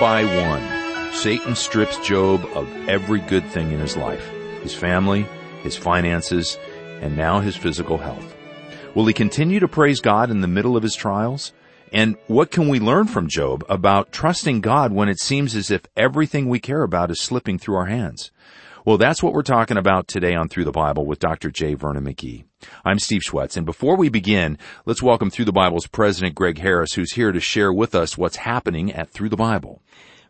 By one, Satan strips Job of every good thing in his life. His family, his finances, and now his physical health. Will he continue to praise God in the middle of his trials? And what can we learn from Job about trusting God when it seems as if everything we care about is slipping through our hands? Well, that's what we're talking about today on Through the Bible with Dr. J. Vernon McGee. I'm Steve Schwetz, and before we begin, let's welcome Through the Bible's President Greg Harris, who's here to share with us what's happening at Through the Bible.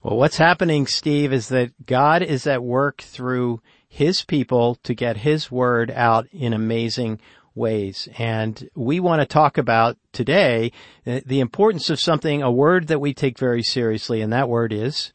Well, what's happening, Steve, is that God is at work through His people to get His word out in amazing ways. And we want to talk about today the importance of something, a word that we take very seriously, and that word is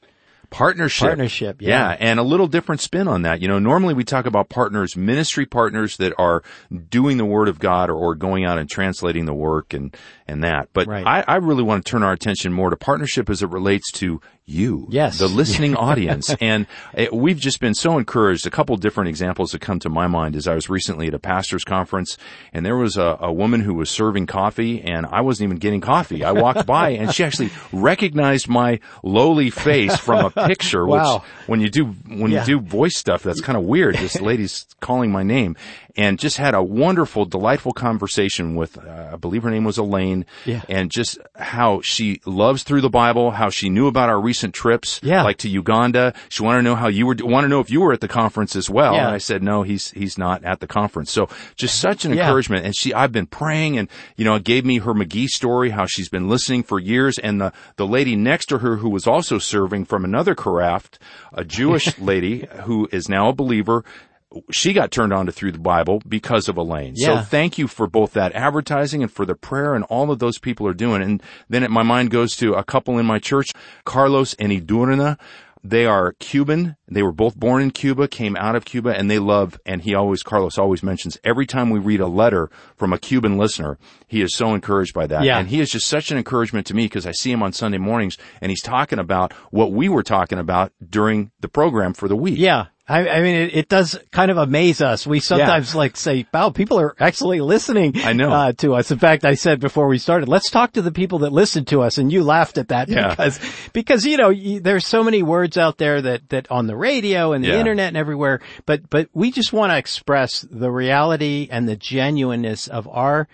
Partnership. Partnership, yeah. yeah. And a little different spin on that. You know, normally we talk about partners, ministry partners that are doing the Word of God or, or going out and translating the work and, and that. But right. I, I really want to turn our attention more to partnership as it relates to you. Yes. The listening audience. And it, we've just been so encouraged. A couple different examples that come to my mind is I was recently at a pastor's conference and there was a, a woman who was serving coffee and I wasn't even getting coffee. I walked by and she actually recognized my lowly face from a picture, wow. which when you do, when Yeah. you do voice stuff, that's kind of weird. This lady's calling my name and just had a wonderful, delightful conversation with, uh, I believe her name was Elaine. Yeah. And just how she loves through the Bible, how she knew about our recent trips, Yeah. like to Uganda. She wanted to know how you were, want to know if you were at the conference as well. Yeah. And I said, no, he's, he's not at the conference. So just such an Yeah. encouragement. And she, I've been praying and, you know, gave me her McGee story, how she's been listening for years. And the, the lady next to her who was also serving from another craft, a Jewish lady who is now a believer, she got turned on to through the Bible because of Elaine. Yeah. So thank you for both that advertising and for the prayer and all of those people are doing. And then it, my mind goes to a couple in my church, Carlos and Idurna. They are Cuban. They were both born in Cuba, came out of Cuba, and they love, and he always, Carlos always mentions, every time we read a letter from a Cuban listener, he is so encouraged by that. Yeah. And he is just such an encouragement to me because I see him on Sunday mornings and he's talking about what we were talking about during the program for the week. Yeah. I, I mean, it, it does kind of amaze us. We sometimes like say, wow, people are actually listening I know. Uh, to us. In fact, I said before we started, let's talk to the people that listen to us. And you laughed at that Yeah. because, because, you know, you, there's so many words out there that, that on the radio and the Yeah. internet and everywhere, but, but we just want to express the reality and the genuineness of our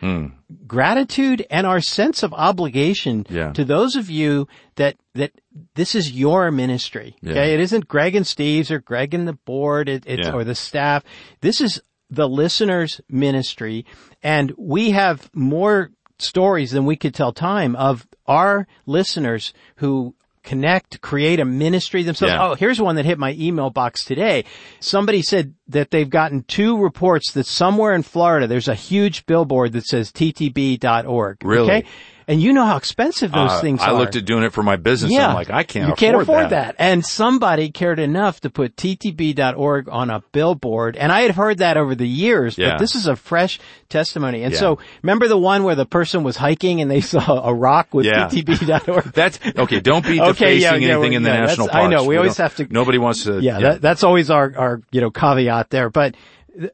gratitude and our sense of obligation Yeah. to those of you that, that this is your ministry. Yeah. Okay. It isn't Greg and Steve's or Greg and the board it, it's, Yeah. or the staff. This is the listener's ministry. And we have more stories than we could tell time of our listeners who connect, create a ministry themselves. Yeah. Oh, here's one that hit my email box today. Somebody said that they've gotten two reports that somewhere in Florida there's a huge billboard that says ttb.org. Really? Okay? And you know how expensive those Uh, things I are. I looked at doing it for my business and I'm like, I can't you afford can't afford that. that. And somebody cared enough to put ttb.org on a billboard. And I had heard that over the years, Yeah. but this is a fresh testimony. And Yeah. so remember the one where the person was hiking and they saw a rock with Yeah. ttb.org? That's okay. Don't be defacing Okay, yeah, yeah, anything in the yeah, national I know, we always have to- Nobody wants to. yeah, That, that's always our, our, you know, caveat there. But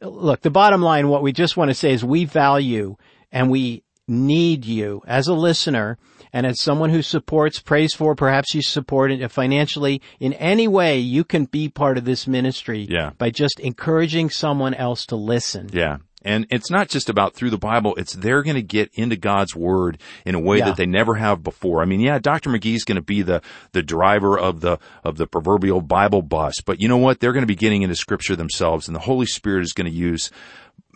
look, the bottom line, what we just want to say is we value and we need you as a listener and as someone who supports, prays for, perhaps you support it financially in any way you can be part of this ministry Yeah. by just encouraging someone else to listen. Yeah. And it's not just about through the Bible. It's they're going to get into God's Word in a way Yeah. that they never have before. I mean, yeah, Dr. McGee's going to be the, the driver of the, of the proverbial Bible bus, but you know what? They're going to be getting into Scripture themselves and the Holy Spirit is going to use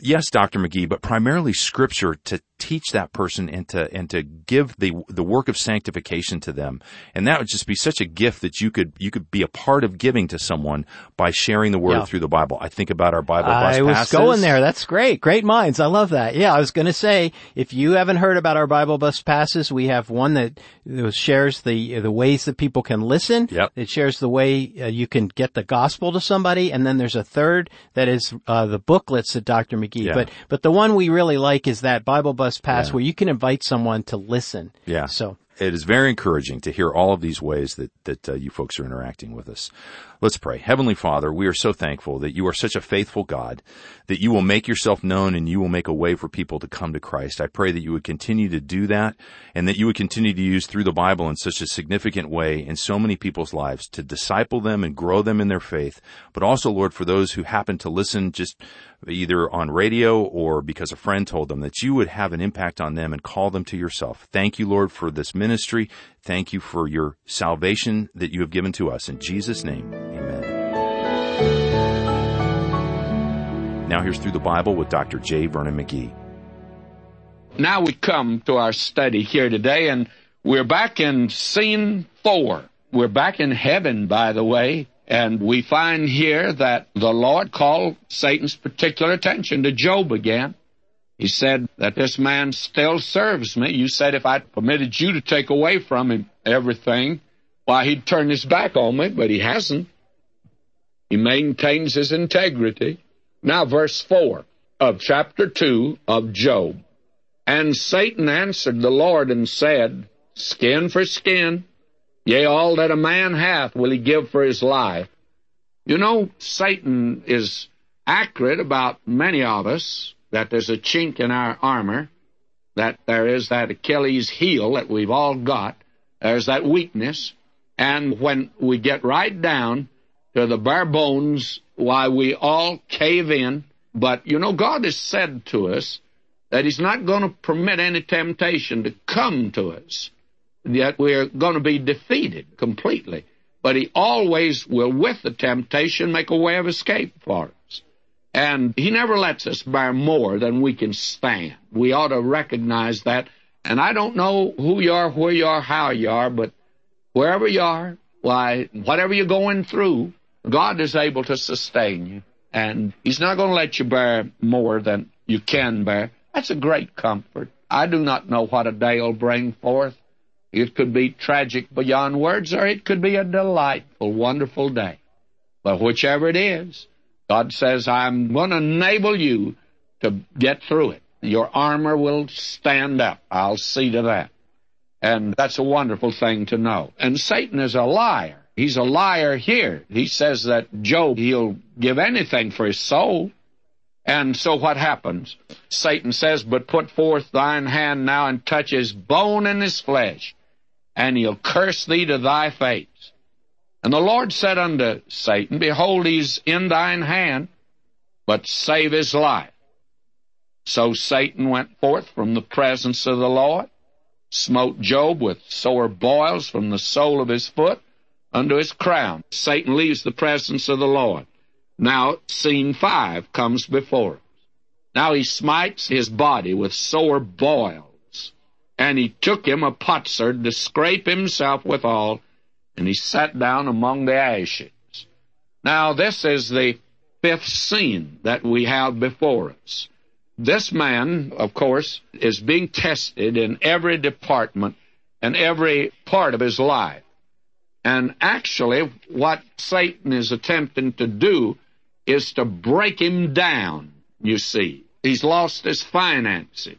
yes, Dr. McGee, but primarily scripture to teach that person and to, and to give the, the work of sanctification to them. And that would just be such a gift that you could, you could be a part of giving to someone by sharing the word Yeah. through the Bible. I think about our Bible bus I was passes. going there. That's great. Great minds. I love that. Yeah, I was going to say, if you haven't heard about our Bible bus passes, we have one that that shares the the ways that people can listen. Yep. It shares the way uh, you can get the gospel to somebody, and then there's a third that is uh, the booklets that Dr. McGee. Yeah. But but the one we really like is that Bible bus pass Yeah. where you can invite someone to listen. Yeah. So it is very encouraging to hear all of these ways that, that uh, you folks are interacting with us. Let's pray. Heavenly Father, we are so thankful that you are such a faithful God, that you will make yourself known and you will make a way for people to come to Christ. I pray that you would continue to do that and that you would continue to use through the Bible in such a significant way in so many people's lives to disciple them and grow them in their faith. But also, Lord, for those who happen to listen just either on radio or because a friend told them that you would have an impact on them and call them to yourself. Thank you, Lord, for this ministry. Thank you for your salvation that you have given to us. In Jesus' name, amen. Now here's Through the Bible with Dr. J. Vernon McGee. Now we come to our study here today, and we're back in scene four. We're back in heaven, by the way, and we find here that the Lord called Satan's particular attention to Job again. He said that this man still serves me. You said if I permitted you to take away from him everything, why, he'd turn his back on me, but he hasn't. He maintains his integrity. Now, verse 4 of chapter 2 of Job. And Satan answered the Lord and said, Skin for skin, yea, all that a man hath will he give for his life. You know, Satan is accurate about many of us that there's a chink in our armor, that there is that Achilles heel that we've all got, there's that weakness, and when we get right down to the bare bones, why we all cave in. But you know, God has said to us that He's not going to permit any temptation to come to us, yet we're going to be defeated completely. But He always will, with the temptation, make a way of escape for us. And He never lets us bear more than we can stand. We ought to recognize that. And I don't know who you are, where you are, how you are, but wherever you are, why, whatever you're going through, God is able to sustain you. And He's not going to let you bear more than you can bear. That's a great comfort. I do not know what a day will bring forth. It could be tragic beyond words, or it could be a delightful, wonderful day. But whichever it is, God says, I'm going to enable you to get through it. Your armor will stand up. I'll see to that. And that's a wonderful thing to know. And Satan is a liar. He's a liar here. He says that Job, he'll give anything for his soul. And so what happens? Satan says, But put forth thine hand now and touch his bone and his flesh, and he'll curse thee to thy face. And the Lord said unto Satan, Behold, he's in thine hand, but save his life. So Satan went forth from the presence of the Lord, smote Job with sore boils from the sole of his foot unto his crown. Satan leaves the presence of the Lord. Now, scene five comes before us. Now he smites his body with sore boils, and he took him a potsherd to scrape himself withal, and he sat down among the ashes. Now, this is the fifth scene that we have before us. This man, of course, is being tested in every department and every part of his life. And actually, what Satan is attempting to do is to break him down, you see. He's lost his finances.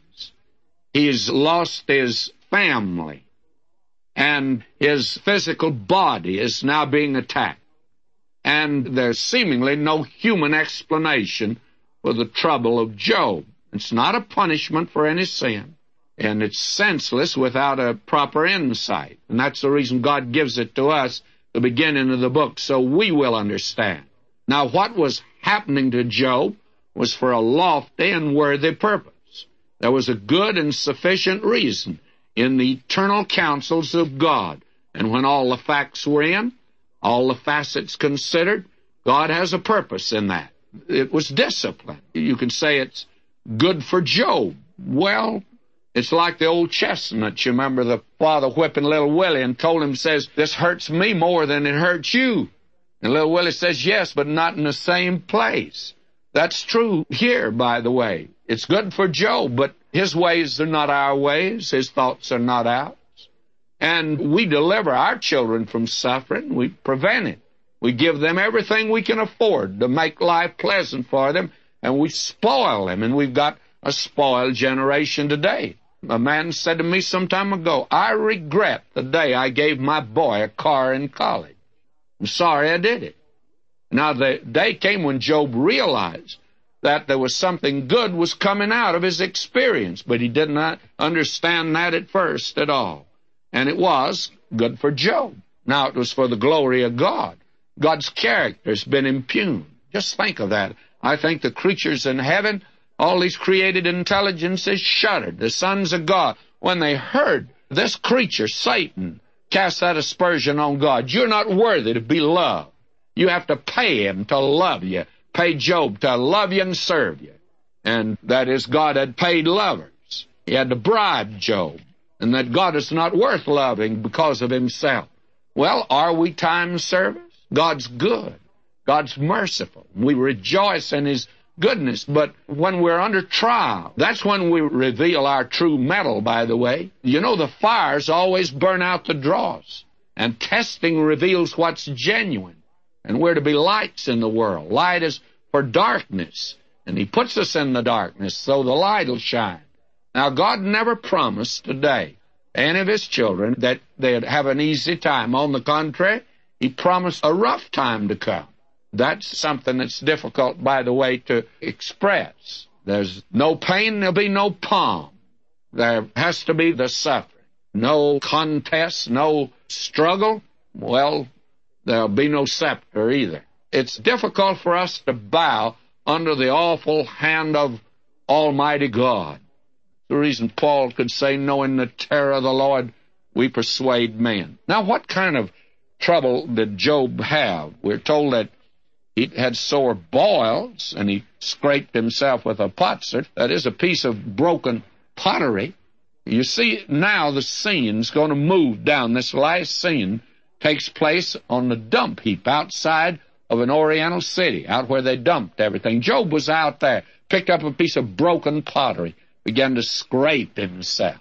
He's lost his family and his physical body is now being attacked. And there's seemingly no human explanation for the trouble of Job. It's not a punishment for any sin, and it's senseless without a proper insight. And that's the reason God gives it to us, the beginning of the book, so we will understand. Now, what was happening to Job was for a lofty and worthy purpose. There was a good and sufficient reason in the eternal counsels of God. And when all the facts were in, all the facets considered, God has a purpose in that. It was discipline. You can say it's good for Job. Well, it's like the old chestnut. You remember the father whipping little Willie and told him, says, this hurts me more than it hurts you. And little Willie says, yes, but not in the same place. That's true here, by the way. It's good for Job, but his ways are not our ways. His thoughts are not ours. And we deliver our children from suffering. We prevent it. We give them everything we can afford to make life pleasant for them, and we spoil them. And we've got a spoiled generation today. A man said to me some time ago, I regret the day I gave my boy a car in college. I'm sorry I did it. Now the day came when Job realized that there was something good was coming out of his experience, but he did not understand that at first at all. And it was good for Job. Now it was for the glory of God. God's character has been impugned. Just think of that. I think the creatures in heaven, all these created intelligences shuddered. The sons of God, when they heard this creature, Satan, cast that aspersion on God, you're not worthy to be loved. You have to pay him to love you. Pay Job to love you and serve you. And that is, God had paid lovers. He had to bribe Job. And that God is not worth loving because of himself. Well, are we time service? God's good. God's merciful. We rejoice in His goodness. But when we're under trial, that's when we reveal our true metal, by the way. You know, the fires always burn out the dross. And testing reveals what's genuine. And we're to be lights in the world. Light is for darkness. And He puts us in the darkness so the light will shine. Now, God never promised today any of His children that they'd have an easy time. On the contrary, He promised a rough time to come. That's something that's difficult, by the way, to express. There's no pain, there'll be no palm. There has to be the suffering. No contest, no struggle. Well, there'll be no scepter either. It's difficult for us to bow under the awful hand of Almighty God. The reason Paul could say, knowing the terror of the Lord, we persuade men. Now, what kind of trouble did Job have? We're told that he had sore boils, and he scraped himself with a potsherd. That is a piece of broken pottery. You see, now the scene's going to move down. This last scene takes place on the dump heap outside of an Oriental city, out where they dumped everything. Job was out there, picked up a piece of broken pottery, began to scrape himself.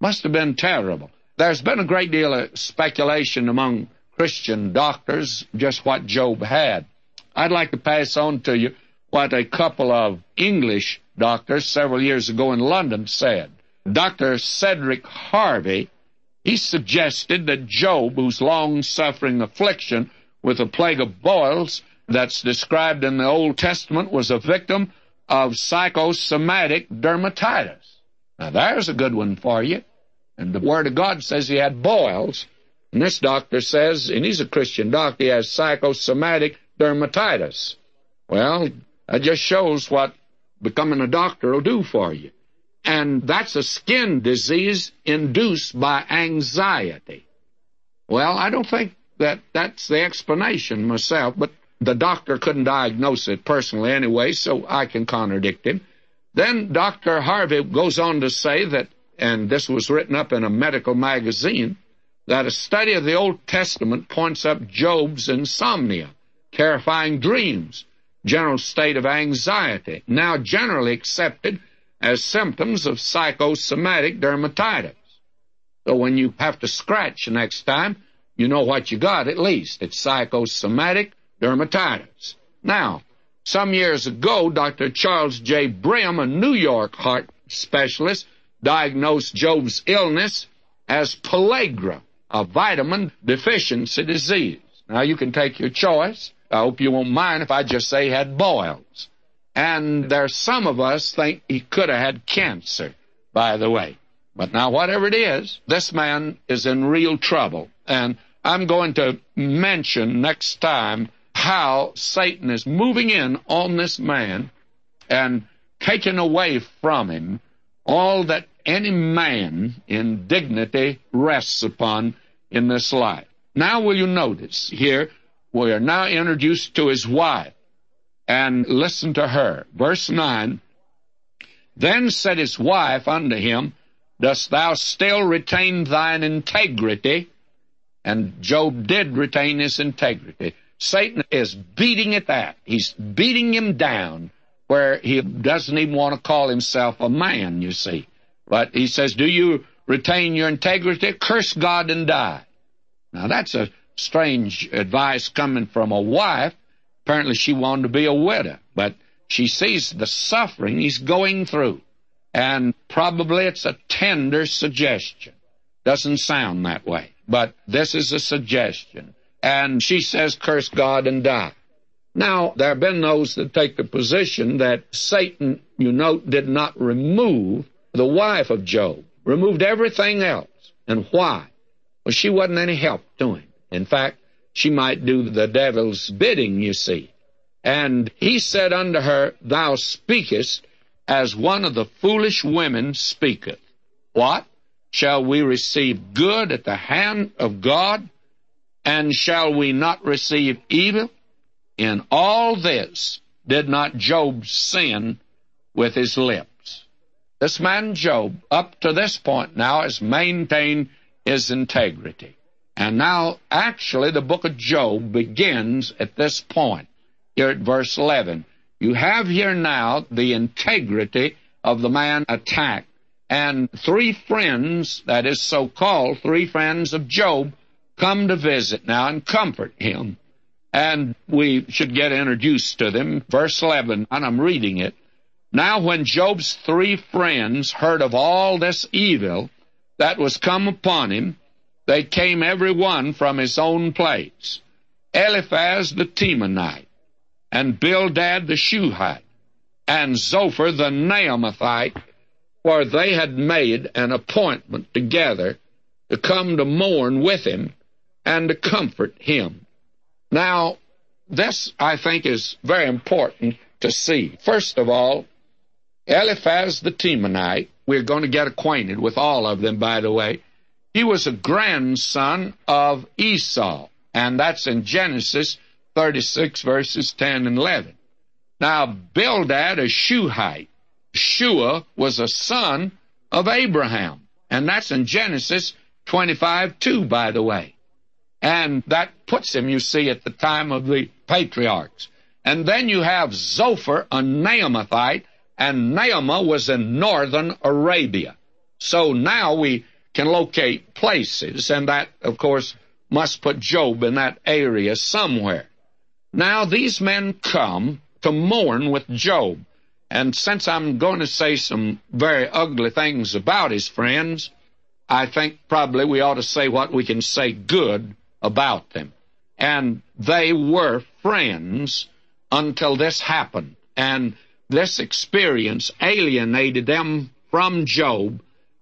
Must have been terrible. There's been a great deal of speculation among Christian doctors just what Job had. I'd like to pass on to you what a couple of English doctors several years ago in London said. Dr. Cedric Harvey, he suggested that Job, whose long-suffering affliction with a plague of boils that's described in the Old Testament, was a victim of psychosomatic dermatitis. Now there's a good one for you. And the Word of God says he had boils. And this doctor says, and he's a Christian doctor, he has psychosomatic dermatitis. Well, that just shows what becoming a doctor will do for you. And that's a skin disease induced by anxiety. Well, I don't think that that's the explanation myself, but the doctor couldn't diagnose it personally anyway, so I can contradict him. Then Dr. Harvey goes on to say that, and this was written up in a medical magazine, that a study of the Old Testament points up Job's insomnia terrifying dreams, general state of anxiety, now generally accepted as symptoms of psychosomatic dermatitis. So when you have to scratch next time, you know what you got at least. It's psychosomatic dermatitis. Now, some years ago, Dr. Charles J. Brim, a New York heart specialist, diagnosed Job's illness as pellagra, a vitamin deficiency disease. Now, you can take your choice. I hope you won't mind if I just say had boils. And there's some of us think he could have had cancer, by the way. But now, whatever it is, this man is in real trouble. And I'm going to mention next time how Satan is moving in on this man and taking away from him all that any man in dignity rests upon in this life. Now, will you notice here we are now introduced to his wife. And listen to her. Verse 9 Then said his wife unto him, Dost thou still retain thine integrity? And Job did retain his integrity. Satan is beating at that. He's beating him down where he doesn't even want to call himself a man, you see. But he says, Do you retain your integrity? Curse God and die. Now that's a strange advice coming from a wife. Apparently she wanted to be a widow, but she sees the suffering he's going through. And probably it's a tender suggestion. Doesn't sound that way, but this is a suggestion. And she says, curse God and die. Now, there have been those that take the position that Satan, you note, did not remove the wife of Job, removed everything else. And why? Well, she wasn't any help to him. In fact, she might do the devil's bidding, you see. And he said unto her, Thou speakest as one of the foolish women speaketh. What? Shall we receive good at the hand of God? And shall we not receive evil? In all this did not Job sin with his lips. This man Job, up to this point now, has maintained his integrity. And now, actually, the book of Job begins at this point, here at verse 11. You have here now the integrity of the man attacked. And three friends, that is so called, three friends of Job, come to visit now and comfort him and we should get introduced to them. Verse 11, and I'm reading it. Now when Job's three friends heard of all this evil that was come upon him, they came every one from his own place. Eliphaz the Temanite, and Bildad the Shuhite, and Zophar the Naamathite, for they had made an appointment together to come to mourn with him and to comfort him. Now, this, I think, is very important to see. First of all, Eliphaz the Temanite, we're going to get acquainted with all of them, by the way. He was a grandson of Esau, and that's in Genesis 36, verses 10 and 11. Now, Bildad, a Shuhite, Shua was a son of Abraham, and that's in Genesis 25, 2, by the way. And that puts him, you see, at the time of the patriarchs. And then you have Zophar, a Naamathite, and Naamah was in northern Arabia. So now we can locate places, and that, of course, must put Job in that area somewhere. Now these men come to mourn with Job. And since I'm going to say some very ugly things about his friends, I think probably we ought to say what we can say good about them. And they were friends until this happened. And this experience alienated them from Job.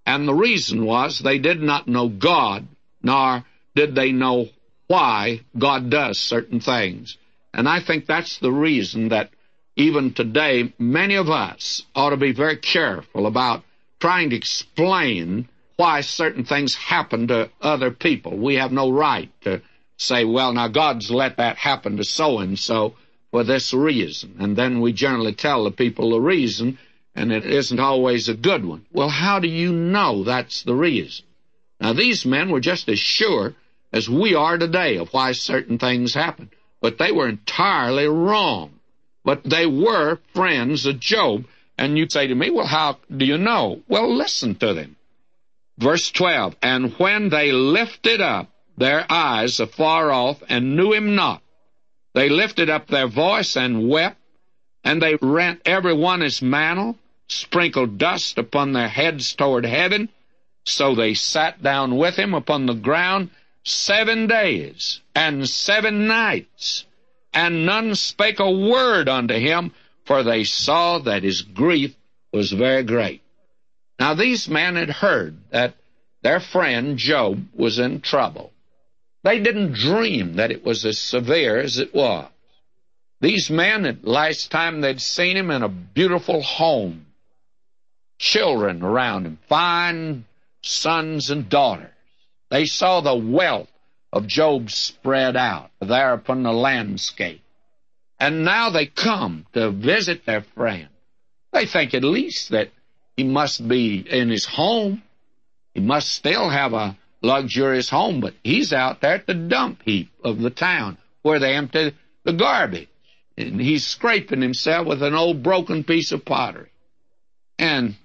And the reason was they did not know God, nor did they know why God does certain things. And I think that's the reason that even today, many of us ought to be very careful about trying to explain why certain things happen to other people. We have no right to say, well, now God's let that happen to so and so for this reason. And then we generally tell the people the reason, and it isn't always a good one. Well, how do you know that's the reason? Now, these men were just as sure as we are today of why certain things happen, but they were entirely wrong. But they were friends of Job. And you'd say to me, well, how do you know? Well, listen to them. Verse 12, and when they lifted up their eyes afar off and knew him not, they lifted up their voice and wept, and they rent every one his mantle, sprinkled dust upon their heads toward heaven. So they sat down with him upon the ground seven days and seven nights, and none spake a word unto him, for they saw that his grief was very great. Now these men had heard that their friend Job was in trouble. They didn't dream that it was as severe as it was. These men, at last time they'd seen him in a beautiful home, children around him, fine sons and daughters. They saw the wealth of Job spread out there upon the landscape. And now they come to visit their friend. They think at least that he must be in his home. He must still have a luxurious home, but he's out there at the dump heap of the town where they empty the garbage. And he's scraping himself with an old broken piece of pottery. And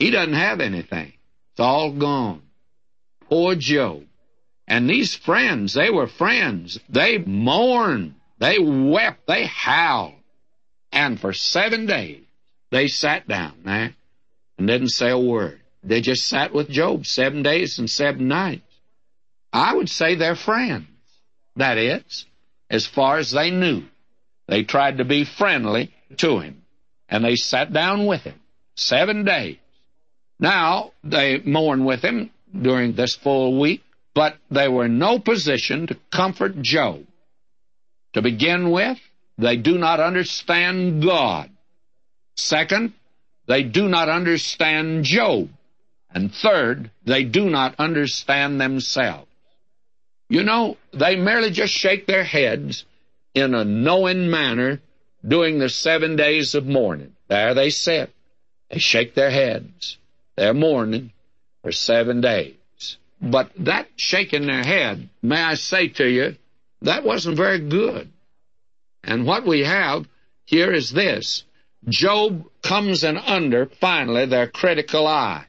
he doesn't have anything. It's all gone. Poor Job. And these friends, they were friends. They mourned. They wept. They howled. And for seven days, they sat down there. and didn't say a word. They just sat with Job seven days and seven nights. I would say they're friends. That is, as far as they knew. They tried to be friendly to him, and they sat down with him seven days. Now, they mourn with him during this full week, but they were in no position to comfort Job. To begin with, they do not understand God. Second, they do not understand Job. And third, they do not understand themselves. You know, they merely just shake their heads in a knowing manner during the seven days of mourning. There they sit. They shake their heads. They're mourning for seven days. But that shaking their head, may I say to you, that wasn't very good. And what we have here is this. Job comes in under, finally, their critical eye.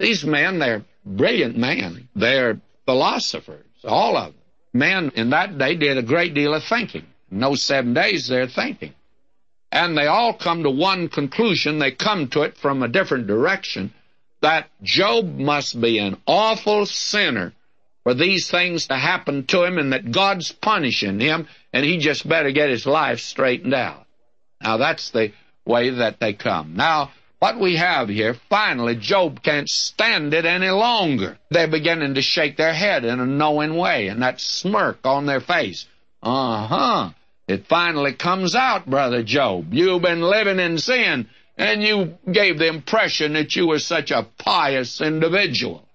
These men, they're brilliant men. They're philosophers, all of them. Men in that day did a great deal of thinking. In those seven days, they're thinking. And they all come to one conclusion. They come to it from a different direction that Job must be an awful sinner for these things to happen to him and that God's punishing him and he just better get his life straightened out. Now that's the way that they come. Now, what we have here, finally, Job can't stand it any longer. They're beginning to shake their head in a knowing way and that smirk on their face. Uh-huh. It finally comes out, Brother Job. You've been living in sin and you gave the impression that you were such a pious individual.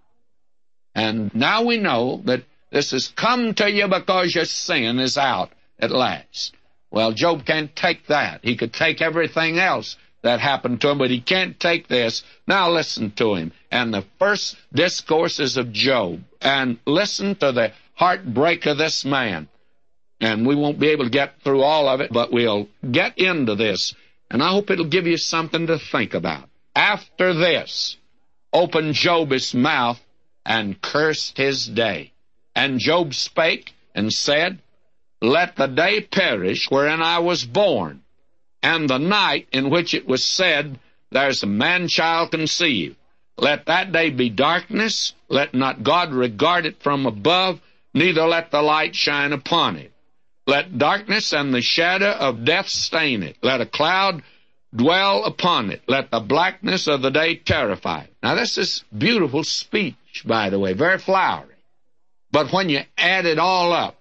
And now we know that this has come to you because your sin is out at last. Well, Job can't take that. He could take everything else that happened to him, but he can't take this. Now listen to him. And the first discourses of Job. And listen to the heartbreak of this man. And we won't be able to get through all of it, but we'll get into this. And I hope it'll give you something to think about. After this, opened Job his mouth and cursed his day. And Job spake and said, Let the day perish wherein I was born, and the night in which it was said, There's a man child conceived. Let that day be darkness, let not God regard it from above, neither let the light shine upon it. Let darkness and the shadow of death stain it. Let a cloud dwell upon it. Let the blackness of the day terrify it. Now, this is beautiful speech, by the way, very flowery. But when you add it all up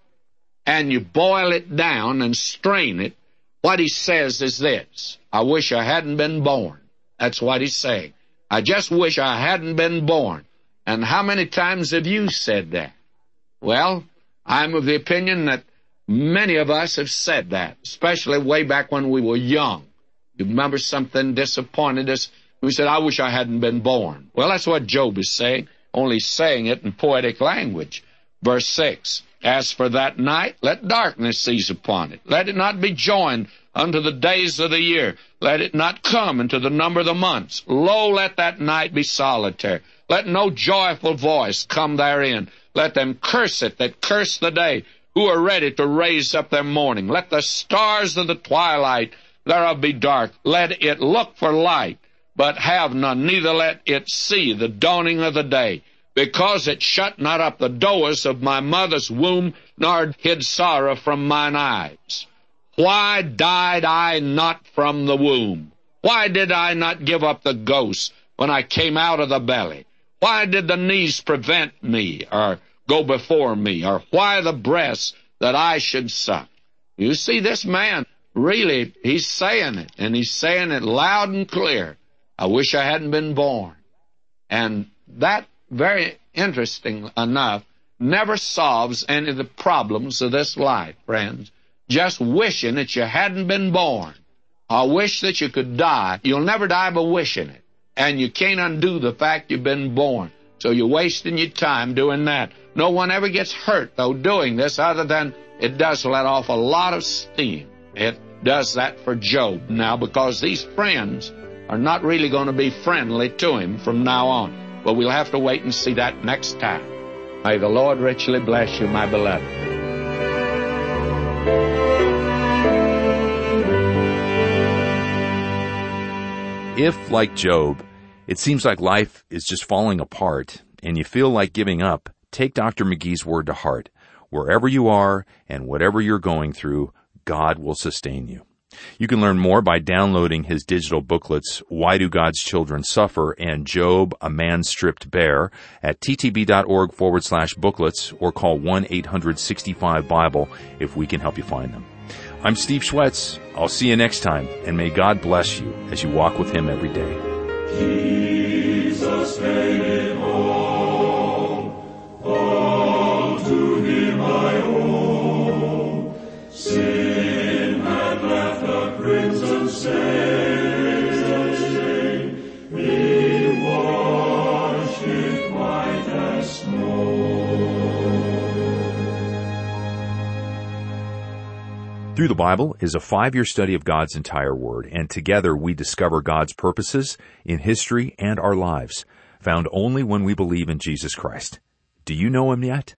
and you boil it down and strain it, what he says is this I wish I hadn't been born. That's what he's saying. I just wish I hadn't been born. And how many times have you said that? Well, I'm of the opinion that many of us have said that, especially way back when we were young. You remember something disappointed us? We said, I wish I hadn't been born. Well, that's what Job is saying, only saying it in poetic language. Verse 6 As for that night, let darkness seize upon it. Let it not be joined unto the days of the year. Let it not come into the number of the months. Lo, let that night be solitary. Let no joyful voice come therein. Let them curse it that curse the day, who are ready to raise up their mourning. Let the stars of the twilight thereof be dark. Let it look for light, but have none, neither let it see the dawning of the day. Because it shut not up the doors of my mother's womb, nor hid sorrow from mine eyes. Why died I not from the womb? Why did I not give up the ghost when I came out of the belly? Why did the knees prevent me, or go before me, or why the breasts that I should suck? You see, this man really, he's saying it, and he's saying it loud and clear. I wish I hadn't been born. And that, very interesting enough, never solves any of the problems of this life, friends. Just wishing that you hadn't been born. I wish that you could die. You'll never die by wishing it. And you can't undo the fact you've been born. So you're wasting your time doing that. No one ever gets hurt, though, doing this, other than it does let off a lot of steam. It does that for Job now because these friends are not really going to be friendly to him from now on. But we'll have to wait and see that next time. May the Lord richly bless you, my beloved. If, like Job, it seems like life is just falling apart and you feel like giving up, take Dr. McGee's word to heart. Wherever you are and whatever you're going through, God will sustain you. You can learn more by downloading his digital booklets, Why Do God's Children Suffer and Job, A Man Stripped Bare at ttb.org forward slash booklets or call 1-865-BIBLE if we can help you find them. I'm Steve Schwetz. I'll see you next time and may God bless you as you walk with him every day. Jesus Through the Bible is a five-year study of God's entire Word, and together we discover God's purposes in history and our lives, found only when we believe in Jesus Christ. Do you know Him yet?